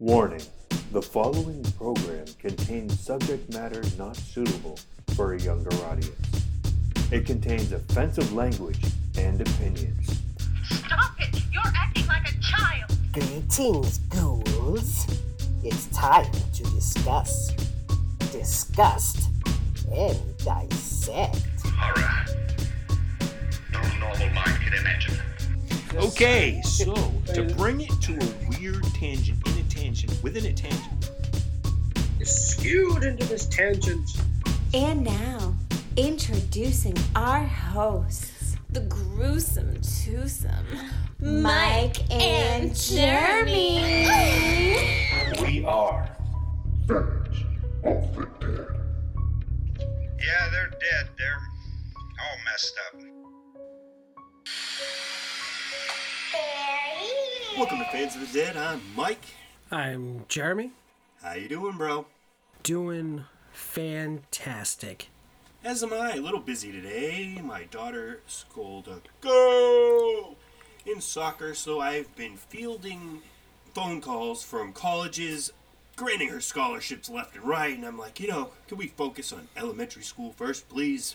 Warning the following program contains subject matter not suitable for a younger audience. It contains offensive language and opinions. Stop it! You're acting like a child! Greetings, ghouls. It's time to discuss, disgust, and dissect. horror. No normal mind can imagine. Okay, so to bring it to a weird tangent in a tangent within a tangent. It's skewed into this tangent. And now, introducing our hosts, the gruesome twosome, Mike and Jeremy. We are. Friends of the Dead. Yeah, they're dead. They're all messed up. Welcome to Fans of the Dead. I'm Mike. I'm Jeremy. How you doing, bro? Doing fantastic. As am I. A little busy today. My daughter scored a go in soccer, so I've been fielding phone calls from colleges granting her scholarships left and right, and I'm like, you know, can we focus on elementary school first, please?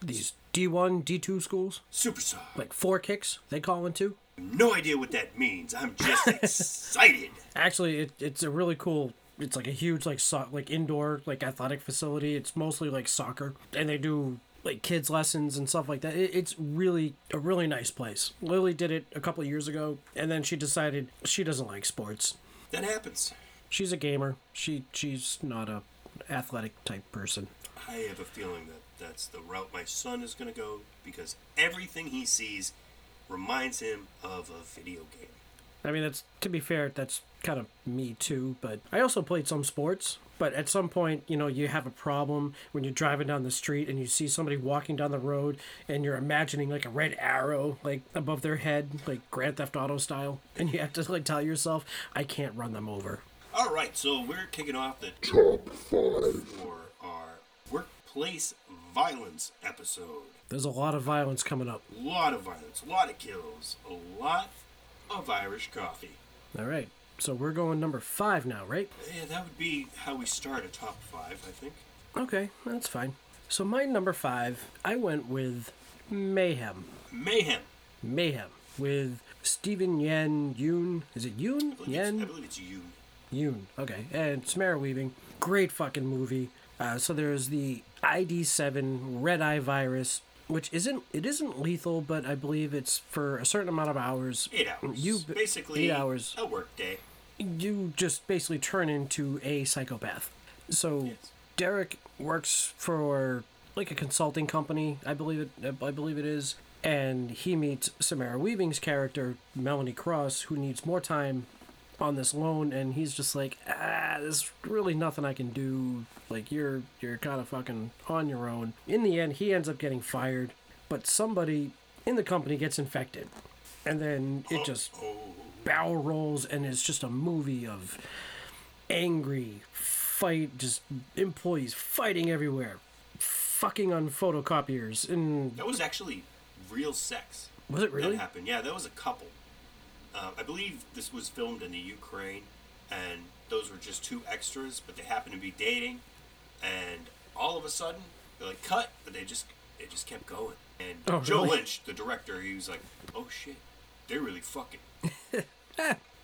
These D1, D2 schools, Super Soc. like four kicks, they call it too. No idea what that means. I'm just excited. Actually, it, it's a really cool. It's like a huge like so, like indoor like athletic facility. It's mostly like soccer, and they do like kids lessons and stuff like that. It, it's really a really nice place. Lily did it a couple of years ago, and then she decided she doesn't like sports. That happens. She's a gamer. She she's not a athletic type person. I have a feeling that that's the route my son is going to go because everything he sees reminds him of a video game. I mean, that's to be fair, that's kind of me too. But I also played some sports. But at some point, you know, you have a problem when you're driving down the street and you see somebody walking down the road and you're imagining like a red arrow like above their head, like Grand Theft Auto style, and you have to like tell yourself, I can't run them over. All right, so we're kicking off the top five for our workplace violence episode. There's a lot of violence coming up. A lot of violence, a lot of kills, a lot of Irish coffee. All right, so we're going number five now, right? Yeah, that would be how we start a top five, I think. Okay, that's fine. So my number five, I went with Mayhem. Mayhem. Mayhem with Steven Yen Yoon. Is it Yoon? I believe, Yen? it's, I believe it's you. Yoon. Okay. And Samara Weaving. Great fucking movie. Uh, so there's the ID7 red eye virus, which isn't it isn't lethal, but I believe it's for a certain amount of hours. Eight hours. You basically eight hours. A work day. You just basically turn into a psychopath. So Yes. Derek works for like a consulting company, I believe it I believe it is, and he meets Samara Weaving's character, Melanie Cross, who needs more time on this loan and he's just like, ah, there's really nothing I can do. Like you're you're kind of fucking on your own. In the end, he ends up getting fired, but somebody in the company gets infected. And then it just barrel rolls and it's just a movie of angry fight just employees fighting everywhere fucking on photocopiers and that was actually real sex. was it really That happened. Yeah, that was a couple. Uh, I believe this was filmed in the Ukraine, and those were just two extras, but they happened to be dating, and all of a sudden they're like cut, but they just they just kept going. And Oh, Joe really? Lynch, the director, he was like, "Oh shit, they're really fucking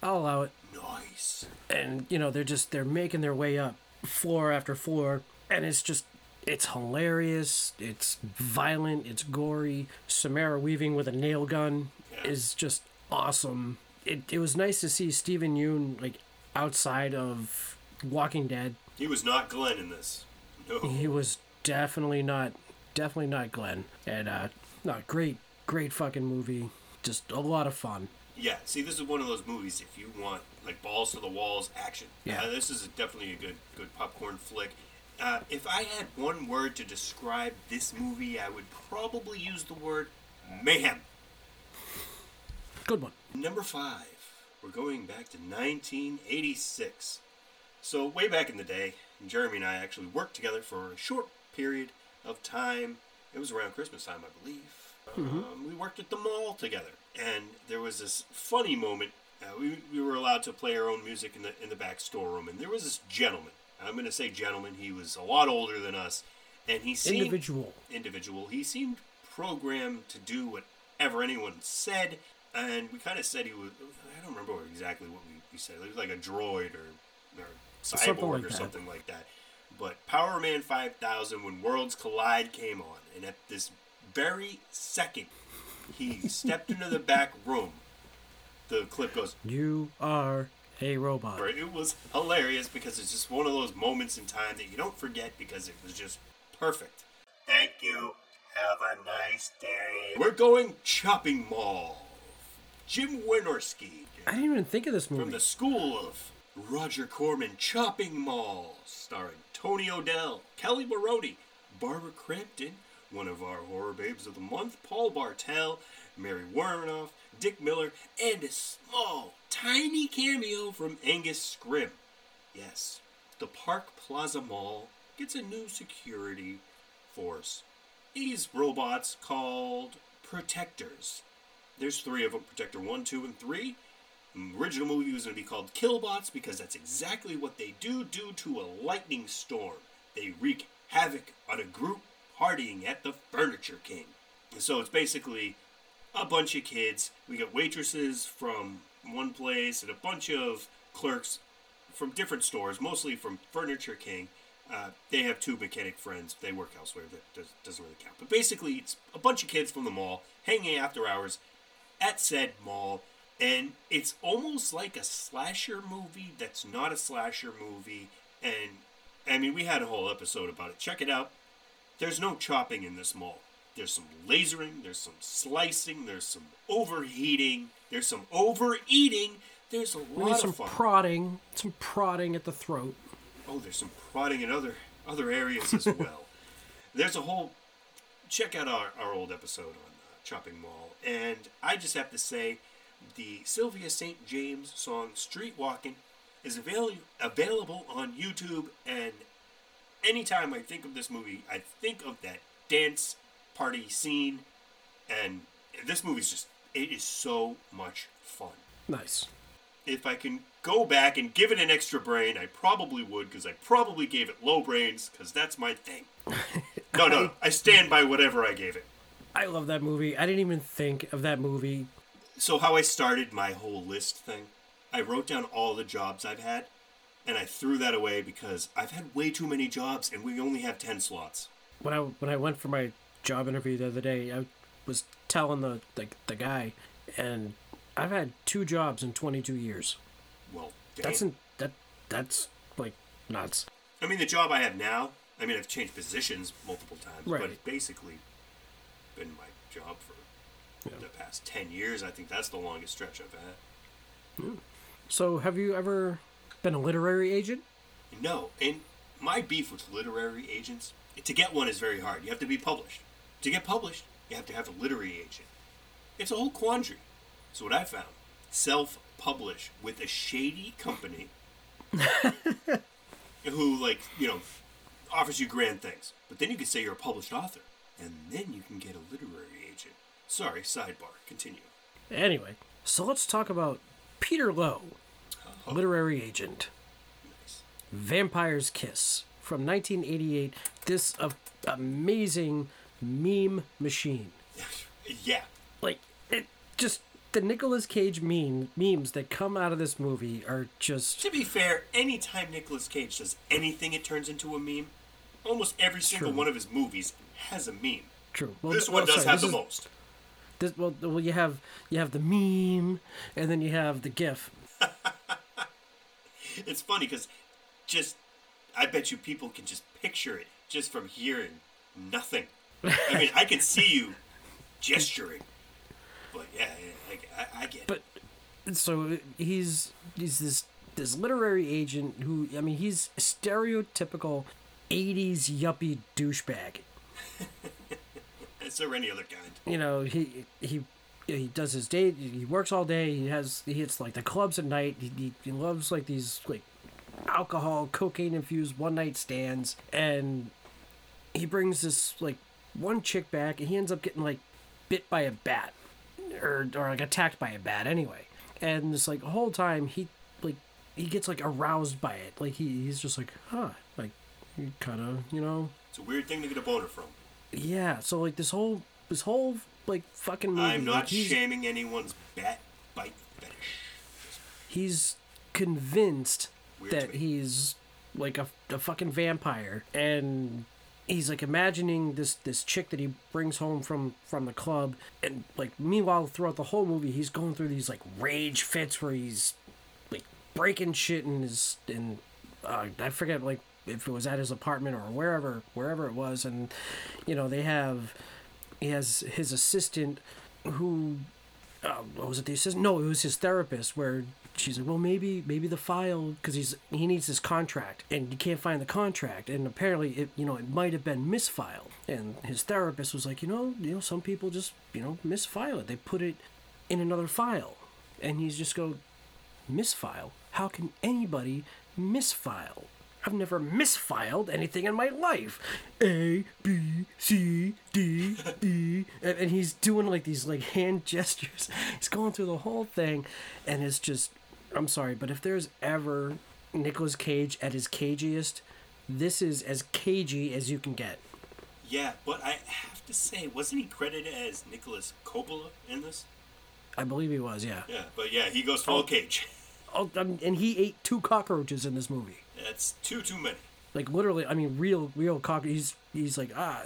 i'll allow it nice." and you know they're just they're making their way up floor after floor and it's just it's hilarious it's violent it's gory samara weaving with a nail gun Yeah. is just awesome it, it was nice to see Steven Yeun like outside of walking dead He was not Glenn in this. No. he was definitely not definitely not glenn and uh not great great fucking movie just a lot of fun Yeah, see, this is one of those movies. If you want like balls to the walls action, Yeah. uh, this is a, definitely a good good popcorn flick. Uh, if I had one word to describe this movie, I would probably use the word mayhem. Good one Number five, we're going back to 1986. So way back in the day, Jeremy and I actually worked together for a short period of time. It was around Christmas time, I believe. Um, we worked at the mall together, and there was this funny moment Uh, we, we were allowed to play our own music in the in the back storeroom, and there was this gentleman. I'm going to say gentleman. He was a lot older than us, and he seemed Individual. individual. He seemed programmed to do whatever anyone said, and we kind of said he was. I don't remember exactly what we, we said. It was like a droid or, or Something cyborg like or that. something like that. But Power Man 5000, when Worlds Collide came on, and at this very second, he stepped into the back room. The clip goes, You are a robot. It was hilarious because it's just one of those moments in time that you don't forget because it was just perfect. Thank you. Have a nice day. We're going chopping mall. Jim Wynorski I didn't even think of this movie. from the school of Roger Corman Chopping Mall, starring Tony O'Dell, Kelly Maroney, Barbara Crampton, one of our horror babes of the month, Paul Bartel, Mary Woronov, Dick Miller, and a small, tiny cameo from Angus Scrimm. Yes, the Park Plaza Mall gets a new security force. These robots called Protectors. There's three of them Protector 1, 2, and 3. The original movie was going to be called Killbots because that's exactly what they do due to a lightning storm. They wreak havoc on a group partying at the Furniture King. And so it's basically a bunch of kids. We got waitresses from one place and a bunch of clerks from different stores, mostly from Furniture King. Uh, they have two mechanic friends. They work elsewhere. That does, doesn't really count. But basically, it's a bunch of kids from the mall hanging after hours at said mall. And it's almost like a slasher movie that's not a slasher movie. And I mean, we had a whole episode about it. Check it out. There's no chopping in this mall. There's some lasering, there's some slicing, there's some overheating, there's some overeating. There's a lot some of fun. prodding, some prodding at the throat. Oh, there's some prodding in other other areas as well. there's a whole. Check out our, our old episode on Chopping Mall, and I just have to say, the Sylvia St. James song "Street Walking" is avail- available on YouTube, and anytime I think of this movie, I think of that dance party scene, and this movie's just it is so much fun Nice. if I can go back and give it an extra brain, I probably would because I probably gave it low brains because that's my thing. No, no, I stand by whatever I gave it. I love that movie. I didn't even think of that movie. So, how I started my whole list thing, I wrote down all the jobs I've had and I threw that away because I've had way too many jobs and we only have 10 slots. When I when I went for my job interview the other day, I was telling the the, the guy, and I've had two jobs in 22 years. Well, damn. That's in, that that's like nuts. I mean, the job I have now, I mean, I've changed positions multiple times, but Right. it's basically been my job for the past 10 years. I think that's the longest stretch I've had. So, have you ever been a literary agent? No, and my beef with literary agents, to get one is very hard. You have to be published. To get published, you have to have a literary agent. It's a whole quandary. So what I found, self-publish with a shady company who, like, you know, offers you grand things. But then you can say you're a published author, and then you can get a literary agent. Sorry, sidebar. Continue. Anyway, so let's talk about Peter Loew, literary agent. Nice. Vampire's Kiss from 1988. This uh, amazing meme machine. Yeah. Like it just the Nicolas Cage meme memes that come out of this movie are just To be fair, anytime Nicolas Cage does anything, it turns into a meme. Almost every single True. one of his movies has a meme. true. Well, this th- one well, does sorry, have the is- most. This, well, well, you have you have the meme, and then you have the GIF. It's funny because just, I bet you people can just picture it just from hearing nothing. I mean, I can see you gesturing, but yeah, yeah, I, I, I get it. But so he's he's this this literary agent who I mean he's stereotypical '80s yuppie douchebag. Is there any other kind? you know he he he does his day he works all day he has he hits like the clubs at night he, he, he loves like these like alcohol cocaine infused one night stands and he brings this like one chick back and he ends up getting like bit by a bat or or like attacked by a bat anyway and this like whole time he like he gets like aroused by it. Like he, he's just like, huh, like kind of you know, It's a weird thing to get a boner from. Yeah. So like this whole this whole like fucking movie. I'm not he's, shaming anyone's bat bite fetish. he's convinced Weird that he's like a, a fucking vampire and he's like imagining this this chick that he brings home from from the club and like meanwhile throughout the whole movie he's going through these like rage fits where he's like breaking shit in his in uh, I forget like if it was at his apartment or wherever wherever it was and you know they have he has his assistant who uh, was it the assistant? No, it was his therapist. Where she's like, well, maybe maybe the file because he's he needs his contract and you can't find the contract and apparently it you know it might have been misfiled and his therapist was like, you know, you know some people just you know misfile it. They put it in another file, and he's just go misfile. How can anybody misfile? I've never misfiled anything in my life. A B C D E, and, and he's doing like these like hand gestures. He's going through the whole thing, and it's just. I'm sorry, but if there's ever Nicolas Cage at his cagiest, this is as cagey as you can get. Yeah, but I have to say, wasn't he credited as Nicolas Coppola in this? I believe he was, yeah. Yeah, but yeah, he goes full cage. Oh, um, and he ate two cockroaches in this movie. That's two too many. like literally i mean real real cock he's he's like ah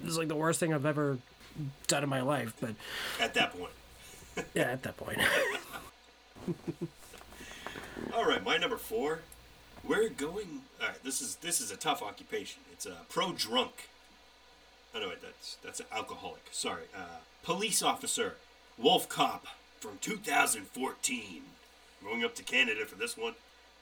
this is like the worst thing i've ever done in my life but At that point. yeah at that point All right, my number four. We're going. All right, this is this is a tough occupation. It's a pro drunk. Oh no, wait, that's that's an alcoholic. Sorry, uh, police officer, wolf cop from 2014. Going up to Canada for this one.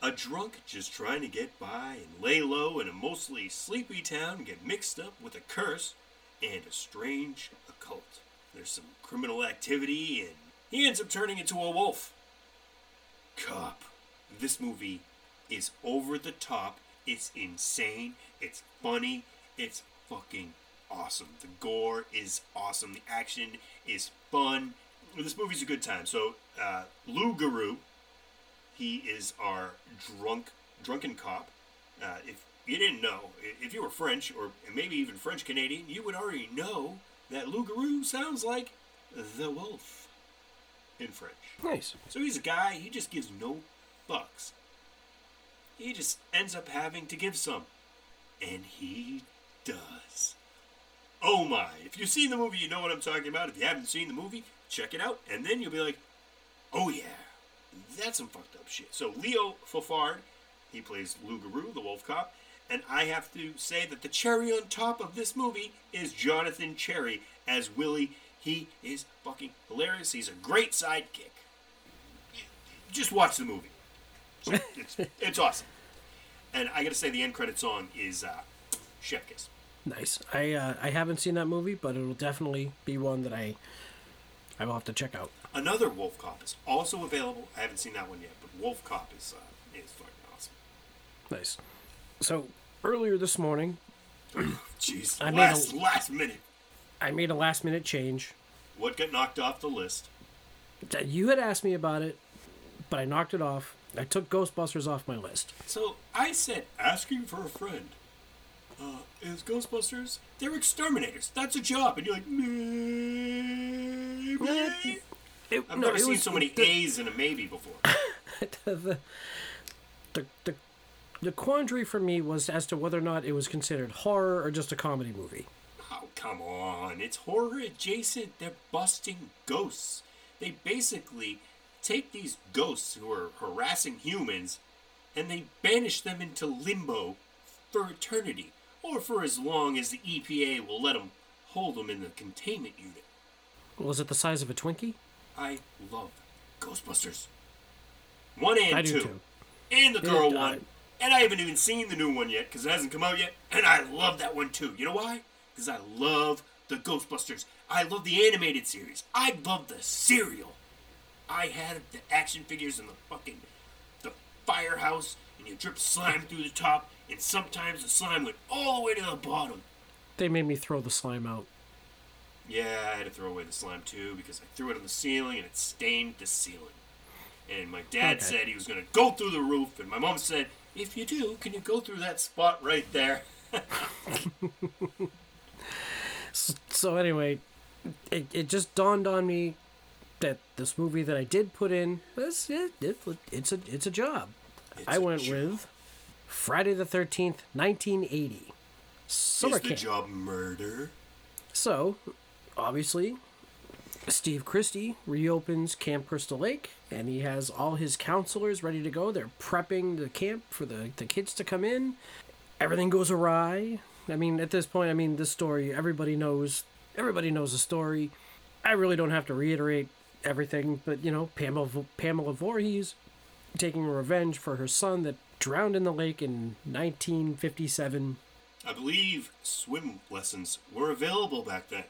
A drunk just trying to get by and lay low in a mostly sleepy town get mixed up with a curse and a strange occult. There's some criminal activity and he ends up turning into a wolf. Cop. This movie is over the top. It's insane. It's funny. It's fucking awesome. The gore is awesome. The action is fun. This movie's a good time. So, uh, Lou Garou, he is our drunk, drunken cop. Uh, if you didn't know, if you were French or maybe even French Canadian, you would already know that Lou Garou sounds like the wolf in French. nice So he's a guy, he just gives no fucks. He just ends up having to give some. And he does. Oh my. If you've seen the movie, you know what I'm talking about. If you haven't seen the movie, check it out. And then you'll be like, oh yeah, that's some fucked up shit. So Leo Fafard, he plays Lou Garou, the wolf cop. And I have to say that the cherry on top of this movie is Jonathan Cherry as Willie. He is fucking hilarious. He's a great sidekick just watch the movie. It's, it's awesome. And I gotta say, the end credit song is uh, Chef Kiss. nice i uh, i haven't seen that movie but it'll definitely be one that i i will have to check out Another Wolf Cop is also available. I haven't seen that one yet, but Wolf Cop is uh, is fucking awesome. nice so earlier this morning Jeez, I made last a- last minute. i made a last minute change What got knocked off the list? that you had asked me about it but i knocked it off i took ghostbusters off my list So I said, asking for a friend. Uh, is Ghostbusters? They're exterminators. That's a job. And you're like, maybe. It- I've no, never it seen was- so many the- A's in a maybe before. the, the, the, the quandary for me was as to whether or not it was considered horror or just a comedy movie. Oh, come on. It's horror adjacent. They're busting ghosts. They basically take these ghosts who are harassing humans and they banish them into limbo for eternity or for as long as the EPA will let them hold them in the containment unit. Was it the size of a Twinkie? I love Ghostbusters. One and I two. too. And the girl one. And I haven't even seen the new one yet because it hasn't come out yet. And I love that one too. You know why? Because I love the Ghostbusters. I love the animated series. I love the cereal. I had the action figures in the fucking the firehouse, and you drip slime through the top, and sometimes the slime went all the way to the bottom. They made me throw the slime out. Yeah, I had to throw away the slime too because I threw it on the ceiling and it stained the ceiling. And my dad Okay. said he was going to go through the roof, and my mom said, "If you do, can you go through that spot right there?" So anyway, it, it just dawned on me that this movie that I did put in, this, it, it, it's a it's a job. It's I went job. with Friday the Thirteenth, nineteen eighty. Summer Is the camp. job murder? So, obviously, Steve Christy reopens Camp Crystal Lake, and he has all his counselors ready to go. They're prepping the camp for the, the kids to come in. Everything goes awry. I mean, at this point, I mean, this story, everybody knows. Everybody knows the story. I really don't have to reiterate everything, but you know, Pamela Pamela Voorhees taking revenge for her son that drowned in the lake in 1957. I believe swim lessons were available back then.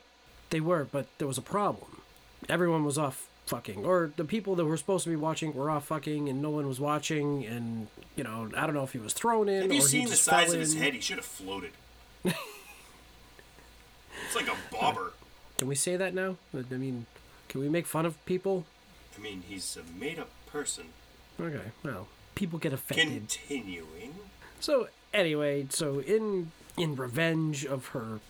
They were, but there was a problem. Everyone was off fucking, or the people that were supposed to be watching were off fucking, and no one was watching. And you know, I don't know if he was thrown in Have or you he seen the size of his head? He should have floated. it's like a bobber. Can we say that now? I mean, can we make fun of people? I mean, he's a made-up person. Okay, well, people get offended. Continuing. So anyway, so in in revenge of her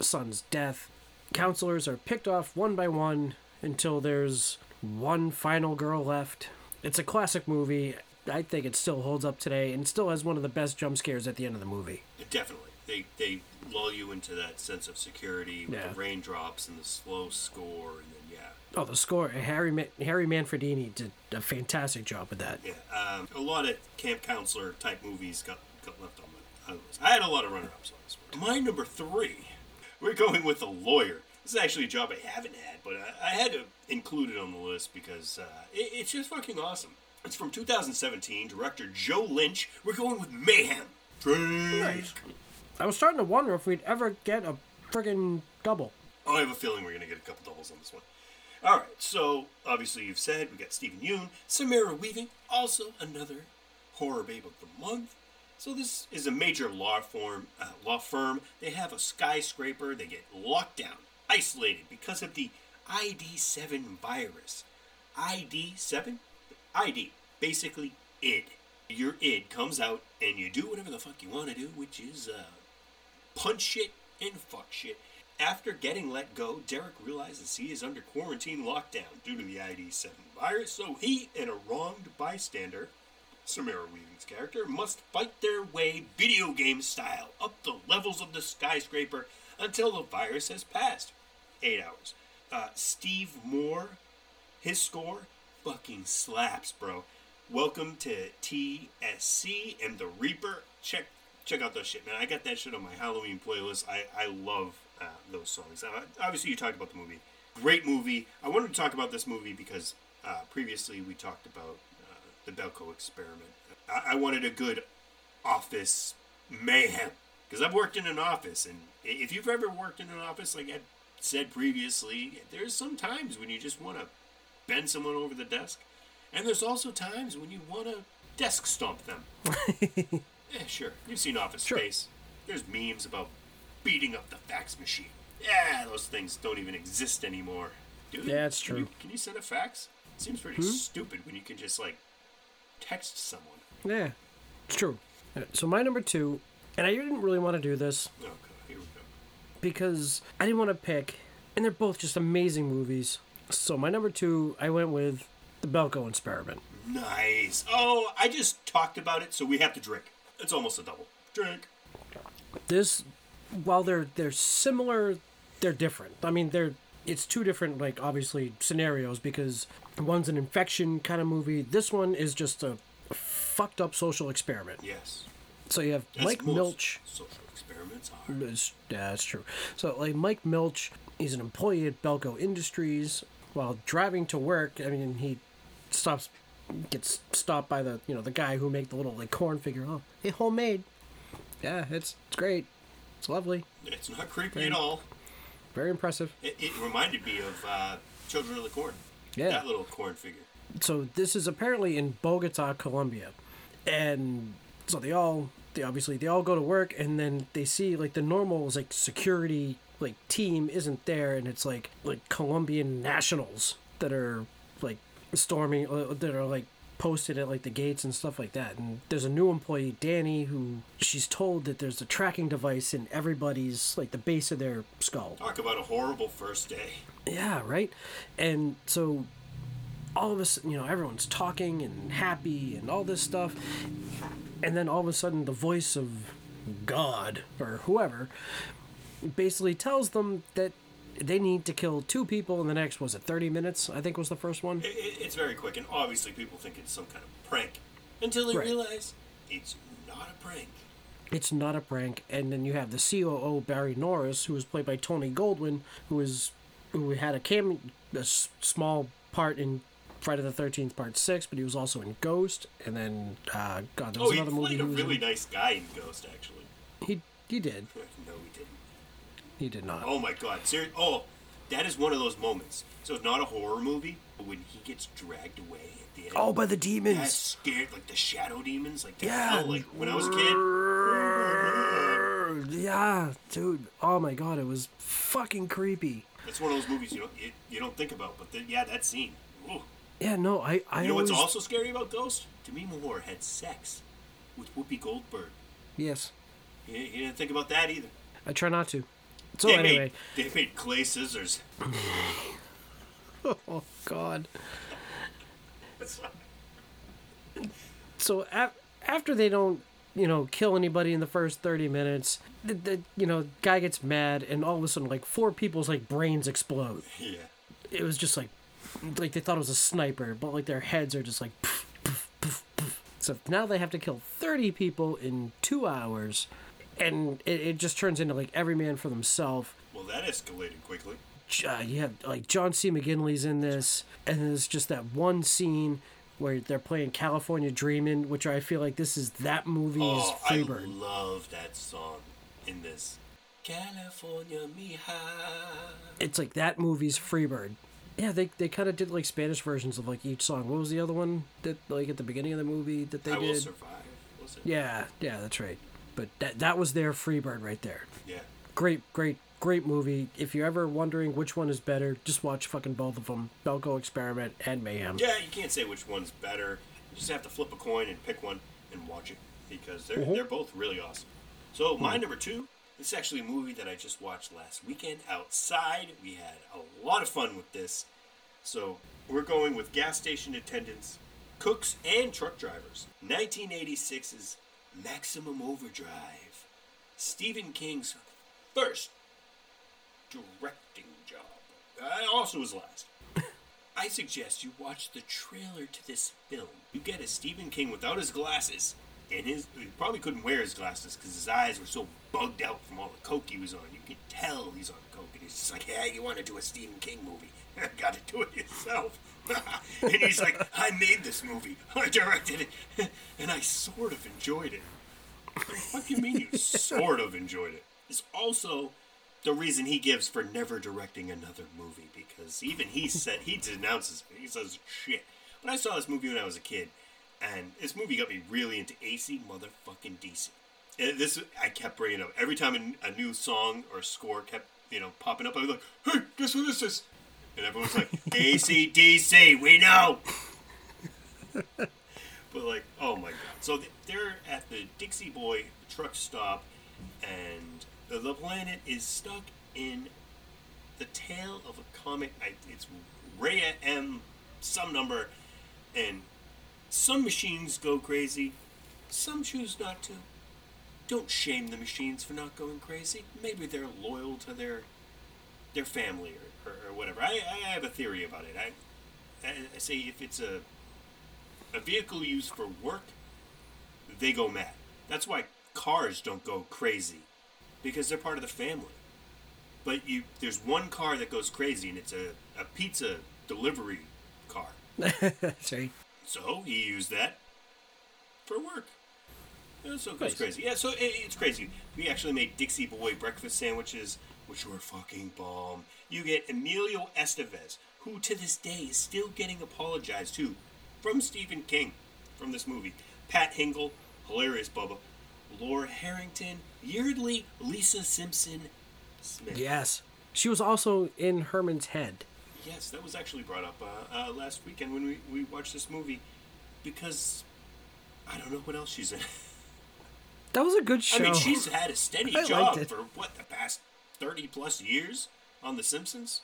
son's death, counselors are picked off one by one until there's one final girl left. It's a classic movie. I think it still holds up today and still has one of the best jump scares at the end of the movie. Definitely. They they lull you into that sense of security with Yeah. the raindrops and the slow score, and then yeah, Oh, the score! Harry Harry Manfredini did a fantastic job with that. yeah. Um, a lot of camp counselor type movies got got left on the list. I had a lot of runner-ups on this one. My number three, we're going with a lawyer. This is actually a job I haven't had, but I, I had to include it on the list because uh, it, it's just fucking awesome. It's from 2017, director Joe Lynch. We're going with Mayhem. Drake. I was starting to wonder if we'd ever get a friggin' double. I have a feeling we're going to get a couple doubles on this one. All right, so obviously you've said we got Steven Yeun, Samara Weaving, also another horror babe of the month. So this is a major law firm. Uh, law firm. They have a skyscraper. They get locked down, isolated because of the ID7 virus. ID7, ID, basically id. Your id comes out, and you do whatever the fuck you want to do, which is uh, punch shit and fuck shit. After getting let go, Derek realizes he is under quarantine lockdown due to the ID7 virus, so he and a wronged bystander, Samara Weaving's character, must fight their way video game style up the levels of the skyscraper until the virus has passed. Eight hours. Uh, Steve Moore, his score fucking slaps, bro. Welcome to TSC and the Reaper. Check check out that shit, man. I got that shit on my Halloween playlist. I I love uh, those songs. Uh, obviously, you talked about the movie. Great movie. I wanted to talk about this movie because uh, previously we talked about the Belko experiment. I, I wanted a good office mayhem because I've worked in an office, and if you've ever worked in an office, like I said previously, there's some times when you just want to bend someone over the desk, and there's also times when you want to desk stomp them. yeah, sure. You've seen Office Sure. Space. There's memes about beating up the fax machine. Yeah, those things don't even exist anymore. Dude, Yeah, can true. you- Can you send a fax? It seems pretty hmm? stupid when you can just like text someone. Yeah, it's true. Uh, So my number two, and I didn't really want to do this God, here we go. because I didn't want to pick, and they're both just amazing movies. So my number two, I went with the Belko Experiment. Nice. Oh, I just talked about it, so we have to drink. It's almost a double. Drink. This, while they're they're similar, they're different. I mean, they're it's two different like obviously scenarios because one's an infection kind of movie. This one is just a fucked up social experiment. Yes. So you have As Mike Milch. Social experiments are. It's, yeah, that's true. So, like Mike Milch, he's an employee at Belko Industries. While driving to work, I mean, he stops, gets stopped by the you know the guy who made the little like corn figure. Oh, hey, homemade. Yeah, it's it's great. It's lovely. It's not creepy at all. Very impressive. It, it reminded me of uh, Children of the Corn. Yeah. That little corn figure. so this is apparently in Bogota, Colombia, and so they all they obviously they all go to work and then they see like the normal like security like team isn't there and it's like like Colombian nationals that are like storming uh, that are like posted at like the gates and stuff like that. And there's a new employee, Danny, who she's told that there's a tracking device in everybody's like the base of their skull. Talk about a horrible first day. Yeah, right. And so all of us, you know, everyone's talking and happy and all this stuff. And then all of a sudden, the voice of God or whoever basically tells them that they need to kill two people in the next, was it 30 minutes? I think was the first one. It, it, it's very quick, and obviously people think it's some kind of prank until they Right. realize it's not a prank. It's not a prank. And then you have the COO, Barry Norris, who was played by Tony Goldwyn, who is who had a cam a s- small part in Friday the Thirteenth Part Six, but he was also in Ghost, and then uh, God, there was Oh, another movie played he played a really in. nice guy in Ghost, actually. He he did. No, he didn't. He did not. Oh my god, serious. Oh, that is one of those moments. So it's not a horror movie, but when he gets dragged away at the end. Oh, by the That's demons. scared, like the shadow demons, like the Yeah. hell, like when I was a kid. Yeah, dude. Oh my God, it was fucking creepy. It's one of those movies you don't you, you don't think about, but then yeah, that scene. Ooh. Yeah, no, I I You know always what's also scary about Ghost? Demi Moore had sex with Whoopi Goldberg. yes. You, you didn't think about that either. I try not to. So they anyway, made they made clay scissors. oh God. so af- after they don't you know kill anybody in the first 30 minutes the, the you know guy gets mad and all of a sudden like four people's like brains explode yeah. it was just like like they thought it was a sniper but like their heads are just like poof, poof, poof. so now they have to kill 30 people in two hours and it, it just turns into like every man for themselves Well, that escalated quickly. uh, you have like John C. McGinley's in this, and there's just that one scene where they're playing California Dreamin', which I feel like this is that movie's Oh, I love that song in this. California, mija. It's like that movie's Freebird. Yeah, they they kind of did like Spanish versions of like each song. What was the other one that like at the beginning of the movie that they I will did? survive. Was it? Yeah, yeah, that's right. But that that was their Freebird right there. Yeah. Great, great, great movie. If you're ever wondering which one is better, just watch fucking both of them: Belko Experiment and Mayhem. Yeah, you can't say which one's better. You just have to flip a coin and pick one and watch it because they're mm-hmm. they're both really awesome. So my hmm. number two, this is actually a movie that I just watched last weekend outside. We had a lot of fun with this. So we're going with gas station attendants, cooks, and truck drivers. 1986's Maximum Overdrive. Stephen King's first directing job. Uh, also his last. I suggest you watch the trailer to this film. You get a Stephen King without his glasses, and his he probably couldn't wear his glasses because his eyes were so bugged out from all the coke he was on. You can tell he's on coke, and he's just like, "Hey, you want to do a Stephen King movie? Got to do it yourself." and he's like, "I made this movie. I directed it, and I sort of enjoyed it." What do you mean you sort of enjoyed it? It's also the reason he gives for never directing another movie because even he said he denounces it. He says shit. But I saw this movie when I was a kid, and this movie got me really into AC motherfucking DC. And this I kept bringing up every time a, new song or score kept you know popping up. I was like, "Hey, guess what this is?" And everyone's like, "ACDC, we know." But like, oh my god! So they're at the Dixie Boy truck stop, and the, planet is stuck in the tail of a comet. It's Rhea M, some number, and some machines go crazy, some choose not to. Don't shame the machines for not going crazy. Maybe they're loyal to their their family or, or, or whatever. I, I have a theory about it. I, I, I say if it's a a vehicle used for work, they go mad. That's why cars don't go crazy because they're part of the family. But you, there's one car that goes crazy, and it's a, a pizza delivery car. That's right. So he used that for work. Yeah, so it goes Nice. crazy. Yeah, so it, it's crazy. We actually made Dixie Boy breakfast sandwiches, which were fucking bomb. You get Emilio Estevez, who to this day is still getting apologized to from Stephen King from this movie. Pat Hingle, hilarious Bubba. Laura Harrington, Yeardley, Lisa Simpson, Smith. Yes. She was also in Herman's Head. yes, that was actually brought up uh, uh, last weekend when we, we watched this movie because I don't know what else she's in. That was a good show. I mean, she's had a steady I job for what the past thirty plus years on The Simpsons.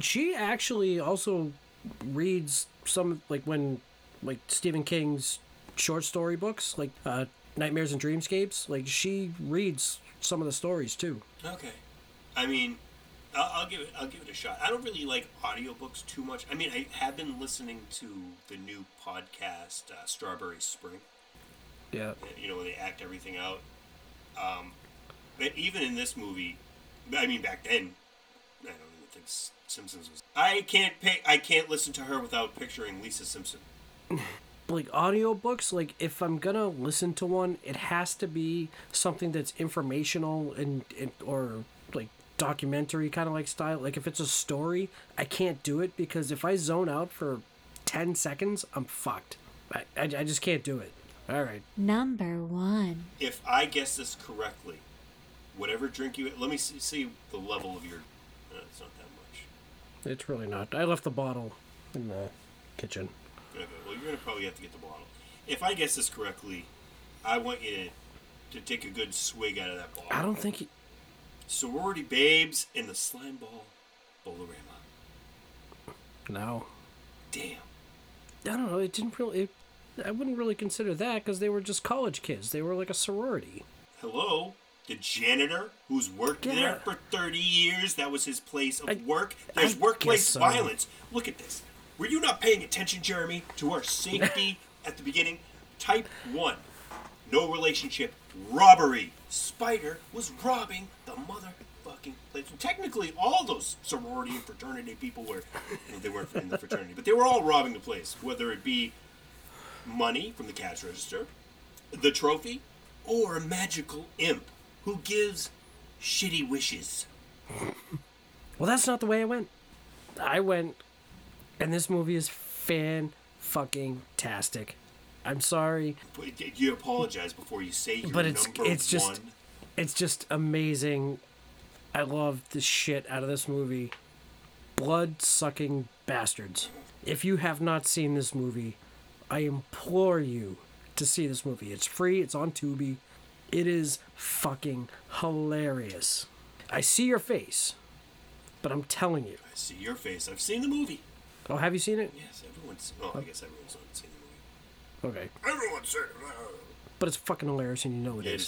she actually also reads some like when like Stephen King's short story books, like uh, Nightmares and Dreamscapes. Like she reads some of the stories too. Okay, I mean, I'll, I'll give it. I'll give it a shot. I don't really like audiobooks too much. I mean, I have been listening to the new podcast, uh, Strawberry Spring. Yeah. you know, when they act everything out. Um, but even in this movie, I mean, back then, I don't even think Simpsons was. I can't pay. I can't listen to her without picturing Lisa Simpson. like audiobooks like if i'm gonna listen to one it has to be something that's informational and, and or like documentary kind of like style like if it's a story i can't do it because if i zone out for 10 seconds i'm fucked i, I, I just can't do it all right Number one. If I guess this correctly, whatever drink you let me see, see the level of your. It's not that much. it's really not i left the bottle in the kitchen Okay, well, you're gonna probably have to get the bottle. If I guess this correctly, I want you to, to take a good swig out of that bottle. i don't think it, Sorority babes in the slime ball Bowl-O-Rama. no Damn. i don't know it didn't really it, i wouldn't really consider that because they were just college kids they were like a sorority Hello? The janitor who's worked Yeah. there for 30 years, that was his place of I- work. I There's workplace so. violence. Look at this. Were you not paying attention, Jeremy, to our safety at the beginning? Type 1. No relationship. Robbery. Spider was robbing the motherfucking place. Technically, all those sorority and fraternity people were, well, they weren't in the fraternity, but they were all robbing the place, whether it be money from the cash register, the trophy, or a magical imp who gives shitty wishes. Well, that's not the way I went. I went, and this movie is fan fucking tastic. I'm sorry, But You apologize before you say your but it's number it's just one. it's just amazing. I love the shit out of this movie. Blood sucking bastards. If you have not seen this movie, I implore you to see this movie. It's free. It's on Tubi. It is fucking hilarious. I see your face, but I'm telling you. I see your face. I've seen the movie. Oh, have you seen it? Yes, everyone's. Oh, I guess everyone's not seen the movie. Okay. Everyone's seen it. But it's fucking hilarious and you know it It is.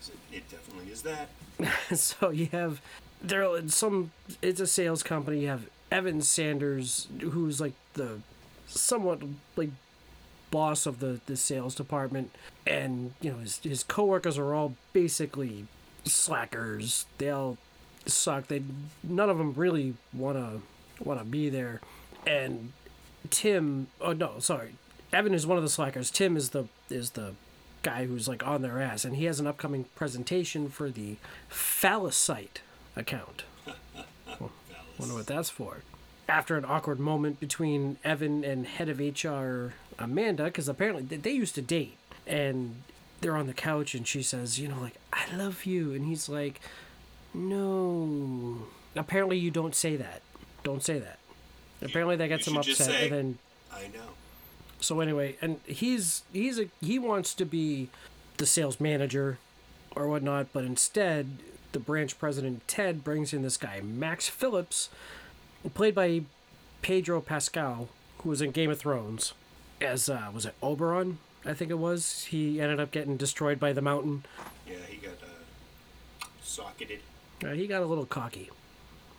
is. It, it definitely is that. so you have there some it's a sales company you have evan sanders who's like the somewhat like boss of the the sales department and you know his, his coworkers are all basically slackers. They all suck. They none of them really want to want to be there. And tim oh no sorry. Evan is one of the slackers. Tim is the is the guy who's like on their ass and he has an upcoming presentation for the phallicite account. Wonder what that's for. After an awkward moment between evan and head of hr amanda because apparently they- used to date and they're on the couch and she says you know like i love you and he's like no. Apparently you don't say that. Don't say that. Apparently that gets you him upset say- and then I know. so anyway, and he's he's a he wants to be the sales manager or whatnot, but instead the branch president Ted brings in this guy Max Phillips, played by Pedro Pascal, who was in Game of Thrones as uh, was it Oberyn? I think it was. He ended up getting destroyed by the mountain. Yeah, he got uh, socketed. Uh, he got a little cocky,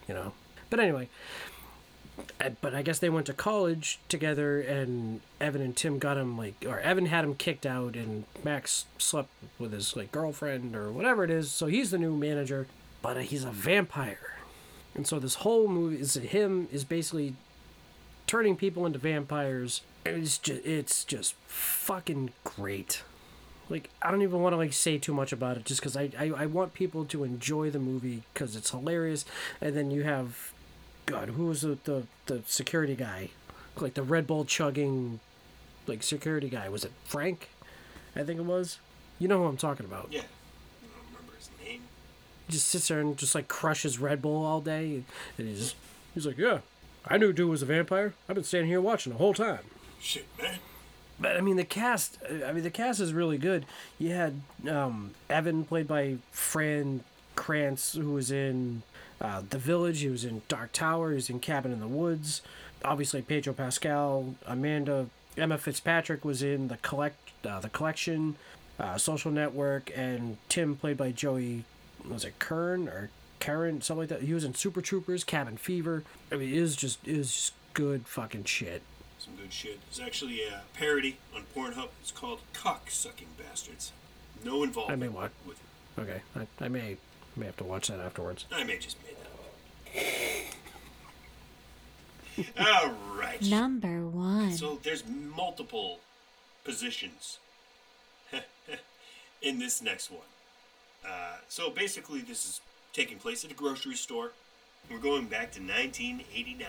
you know. But anyway, uh, but I guess they went to college together, and Evan and Tim got him like, or Evan had him kicked out, and Max slept with his like girlfriend or whatever it is. So he's the new manager, but uh, he's a vampire, and so this whole movie is him is basically turning people into vampires. It's just it's just fucking great like I don't even want to like say too much about it just because I, I I want people to enjoy the movie because it's hilarious, and then you have, God, who was the, the the security guy, like the Red Bull chugging, like security guy? Was it Frank? I think it was. You know who I'm talking about. Yeah. I don't remember his name. He just sits there and just like crushes Red Bull all day, and he's he's like, yeah, I knew dude was a vampire. I've been standing here watching the whole time. Shit, man. But I mean, the cast. I mean, the cast is really good. You had um, Evan played by Fran Krantz, who was in uh, The Village. He was in Dark Tower. He was in Cabin in the Woods. Obviously, Pedro Pascal, Amanda, Emma Fitzpatrick was in the collect, uh, the collection, uh, Social Network, and Tim played by Joey. Was it Kern or Karen? Something like that. He was in Super Troopers, Cabin Fever. I mean, it is just it is just good fucking shit. Some good shit. It's actually a parody on Pornhub. It's called Cock Sucking Bastards. No involvement I may watch. with. Okay, I, I may may have to watch that afterwards. I may just made that up. All right. Number one. So there's multiple positions in this next one. Uh, so basically, this is taking place at a grocery store. We're going back to 1989.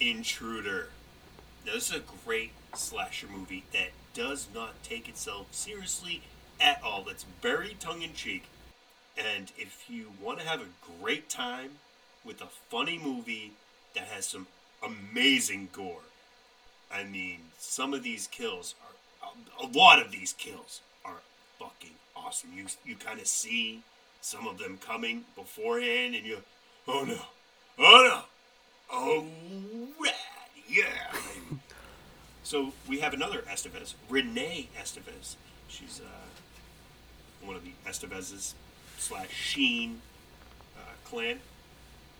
Intruder. Now, this is a great slasher movie that does not take itself seriously at all. It's very tongue in cheek. And if you want to have a great time with a funny movie that has some amazing gore, I mean, some of these kills are a, a lot of these kills are fucking awesome. You you kind of see some of them coming beforehand, and you, oh no, oh no, oh rad, yeah. so we have another Estevez, Renee Estevez. She's uh, one of the Estevez's slash Sheen uh, clan.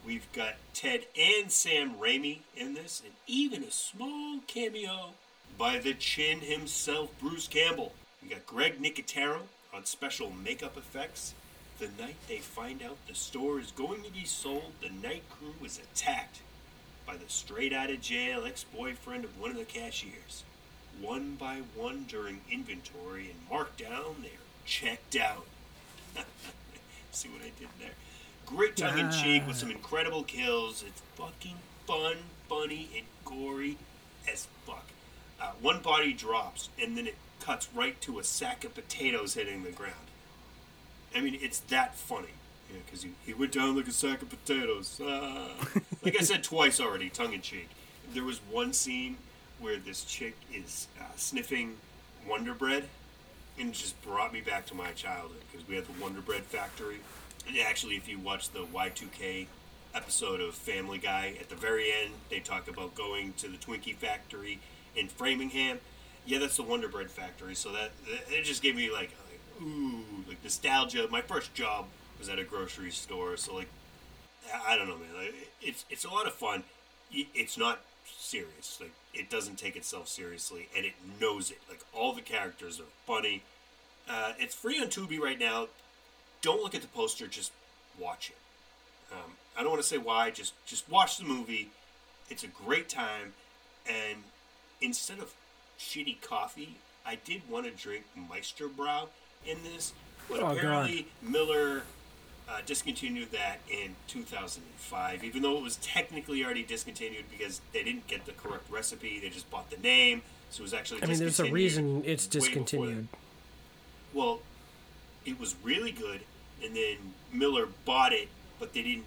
We've got Ted and Sam Raimi in this, and even a small cameo by the chin himself, Bruce Campbell. We got Greg Nicotero on special makeup effects. The night they find out the store is going to be sold, the night crew is attacked by the straight out of jail ex boyfriend of one of the cashiers. One by one during inventory and markdown, they're checked out. See what I did there? Great tongue in cheek with some incredible kills. It's fucking fun, funny, and gory as fuck. Uh, one body drops, and then it cuts right to a sack of potatoes hitting the ground. I mean, it's that funny. Because he, he went down like a sack of potatoes. Ah. like I said twice already, tongue in cheek. There was one scene where this chick is uh, sniffing Wonder Bread, and it just brought me back to my childhood because we had the Wonder Bread factory. And actually, if you watch the Y2K episode of Family Guy, at the very end, they talk about going to the Twinkie factory in Framingham. Yeah, that's the Wonder Bread factory. So that, it just gave me like, like, ooh, nostalgia. My first job was at a grocery store, so like, I don't know, man. Like, it's it's a lot of fun. It's not serious. Like, it doesn't take itself seriously, and it knows it. Like, all the characters are funny. Uh, it's free on Tubi right now. Don't look at the poster. Just watch it. Um, I don't want to say why. Just just watch the movie. It's a great time, and instead of shitty coffee, I did want to drink Meister Brau in this, but Oh, God. apparently Miller uh, discontinued that in 2005, even though it was technically already discontinued because they didn't get the correct recipe. They just bought the name, so it was actually. I mean, there's a reason it's discontinued. Well, it was really good, and then Miller bought it, but they didn't.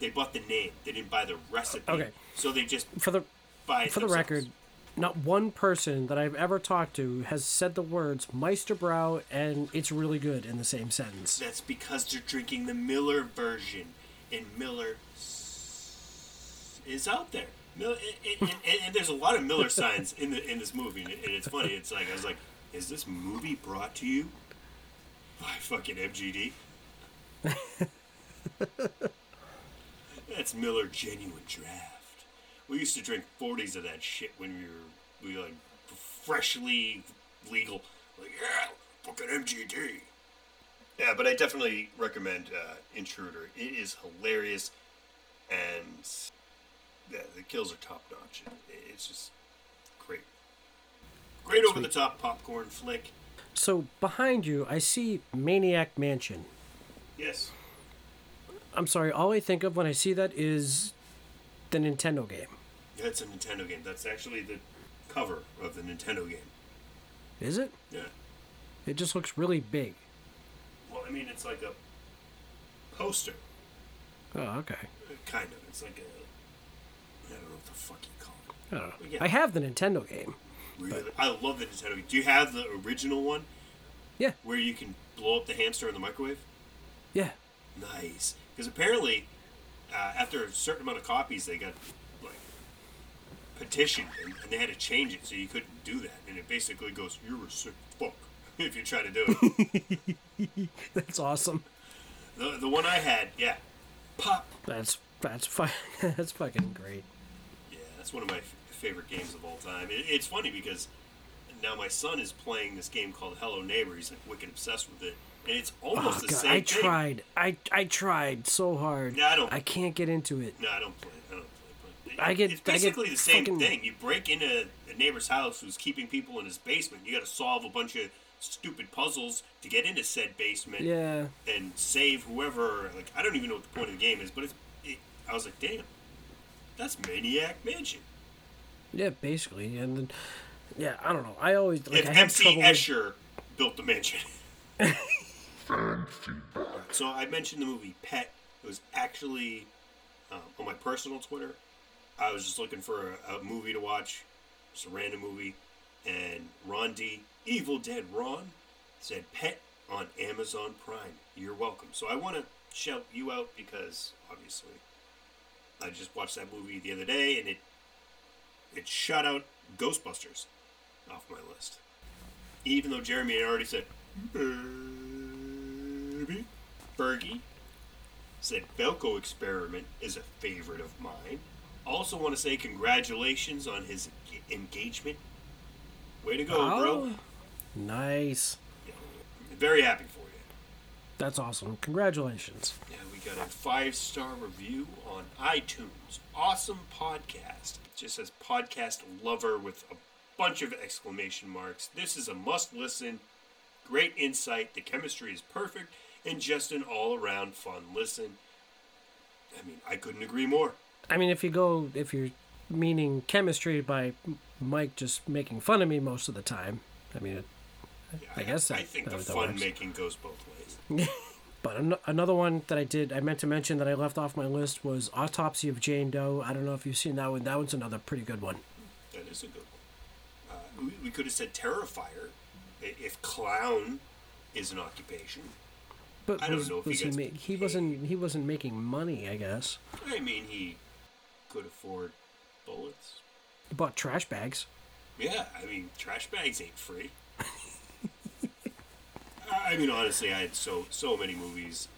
They bought the name. They didn't buy the recipe. Okay. So they just For the it for the record, not one person that I've ever talked to has said the words Meister Brau and it's really good in the same sentence. That's because they're drinking the Miller version, and Miller is out there. Miller, and, and, and, there's a lot of Miller signs in the in this movie, and, and it's funny. It's like I was like, is this movie brought to you by fucking MGD? That's Miller Genuine Draft. We used to drink 40s of that shit when we were we were like freshly legal. Like, yeah, fucking MGD. Yeah, but I definitely recommend uh, Intruder. It is hilarious, and yeah, the kills are top notch. It's just great, great over the top popcorn flick. So behind you, I see Maniac Mansion. Yes, I'm sorry, all I think of when I see that is the Nintendo game. That's a Nintendo game. That's actually the cover of the Nintendo game. Is it? Yeah. It just looks really big. Well, I mean, it's like a poster, Oh, okay. kind of. It's like a I don't know what the fuck you call it. I don't know. Yeah. I have the Nintendo game. Really, I love the Nintendo. Game. Do you have the original one Yeah, where you can blow up the hamster in the microwave? yeah. Nice. Because apparently, uh, after a certain amount of copies, they got petitioned, and, and they had to change it so you couldn't do that. And it basically goes, "You're a sick fuck" if you try to do it. That's awesome. the the one I had, yeah, pop. That's that's fine. that's fucking great. Yeah, that's one of my f- favorite games of all time. It, it's funny because now my son is playing this game called Hello Neighbor. He's like wicked obsessed with it, and it's almost Oh the god, same I thing. tried. I I tried so hard. No, I don't- I can't get into it. No, I don't play. I don't play. But I get- It's I get basically the same fucking- thing. You break into a neighbor's house who's keeping people in his basement. You got to solve a bunch of stupid puzzles to get into said basement Yeah. and save whoever. Like I don't even know what the point of the game is, but it's. It, I was like, damn, that's Maniac Mansion. Yeah, basically, and then, yeah, I don't know. I always like if I MC trouble. With, Escher built the mansion. so I mentioned the movie Pet. It was actually um, on my personal Twitter. I was just looking for a, a movie to watch, just a random movie, and Ron D, Evil Dead Ron, said Pet on Amazon Prime. You're welcome. So I want to shout you out because obviously I just watched that movie the other day and it it shut out Ghostbusters off my list. Even though Jeremy had already said, Baby, Bergie, said Belko Experiment is a favorite of mine. Also want to say congratulations on his engagement. Way to go, bro. Oh, nice. Very happy for you. That's awesome. Congratulations. Yeah, we got a five star review on iTunes. Awesome podcast. It just says podcast lover with a bunch of exclamation marks. This is a must listen. Great insight. The chemistry is perfect and just an all around fun listen. I mean, I couldn't agree more. I mean, if you go, if you're meaning chemistry by Mike just making fun of me most of the time, I mean, it, I guess I that- think that- the that fun works. making goes both ways. But an- another one that I did, I meant to mention that I left off my list was Autopsy of Jane Doe. I don't know if you've seen that one. That one's another pretty good one. That is a good one. Uh, we, we could have said Terrifier if clown is an occupation. But I don't was, know if he was he, gets ma- he wasn't he wasn't making money, I guess. I mean, he could afford bullets. He bought trash bags. Yeah, I mean, trash bags ain't free. I mean, honestly, I had so so many movies.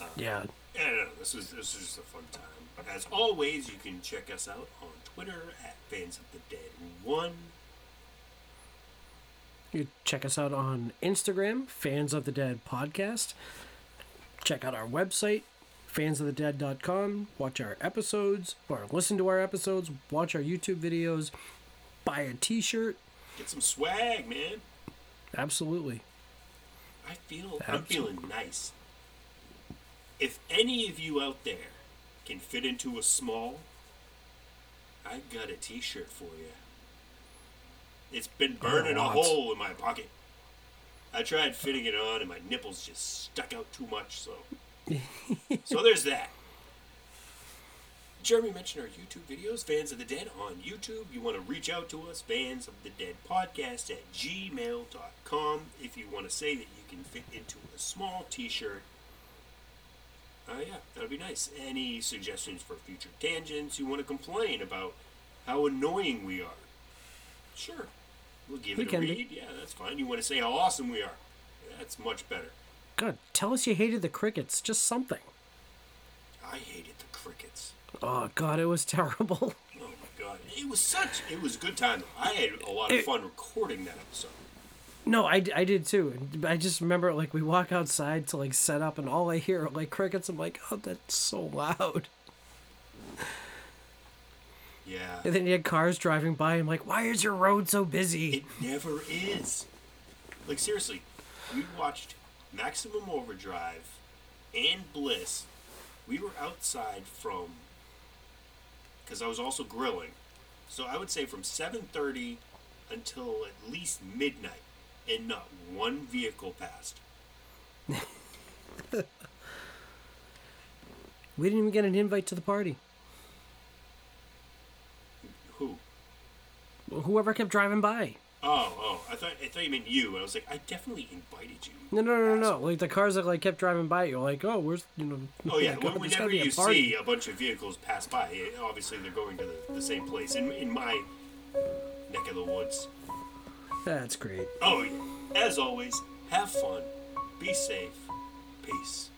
Uh, yeah. I don't know. This was this was just a fun time. As always, you can check us out on Twitter at Fans of the Dead One. You check us out on Instagram, Fans of the Dead Podcast. Check out our website, fansofthedead.com. Watch our episodes, or listen to our episodes, watch our YouTube videos, buy a t shirt. Get some swag, man. Absolutely. I feel I'm feeling nice. If any of you out there can fit into a small, I got a T-shirt for you. It's been burning a hole in my pocket. I tried fitting it on, and my nipples just stuck out too much. So, so there's that. Jeremy mentioned our YouTube videos, Fans of the Dead on YouTube. You want to reach out to us, Fans of the Dead Podcast at gmail.com. If you want to say that you can fit into a small t shirt, uh, yeah, that would be nice. Any suggestions for future tangents? You want to complain about how annoying we are? Sure. We'll give We it a can be. read. Yeah, that's fine. You want to say how awesome we are? That's much better. God, tell us you hated the crickets. Just something. I hated the crickets. Oh, God, it was terrible. Oh my god. It was such it was a good time. I had a lot of It- fun recording that episode. No, I, I did too. I just remember, like, we walk outside to, like, set up, and all I hear are, like, crickets. I'm like, oh, that's so loud. Yeah. And then you had cars driving by. I'm like, why is your road so busy? It never is. Like seriously, we watched Maximum Overdrive and Bliss. We were outside from because I was also grilling. So I would say from 7:30 until at least midnight and not one vehicle passed. We didn't even get an invite to the party. Who? Well, whoever kept driving by. Oh, oh, I thought I thought you meant you. I was like, I definitely invited you. No, no, no, no, no. Like the cars that like kept driving by, you're like, oh, where's you know? Oh yeah, God, when- whenever you party. see a bunch of vehicles pass by, obviously they're going to the, the same place. In in my neck of the woods. That's great. Oh yeah. As always, have fun, be safe, peace.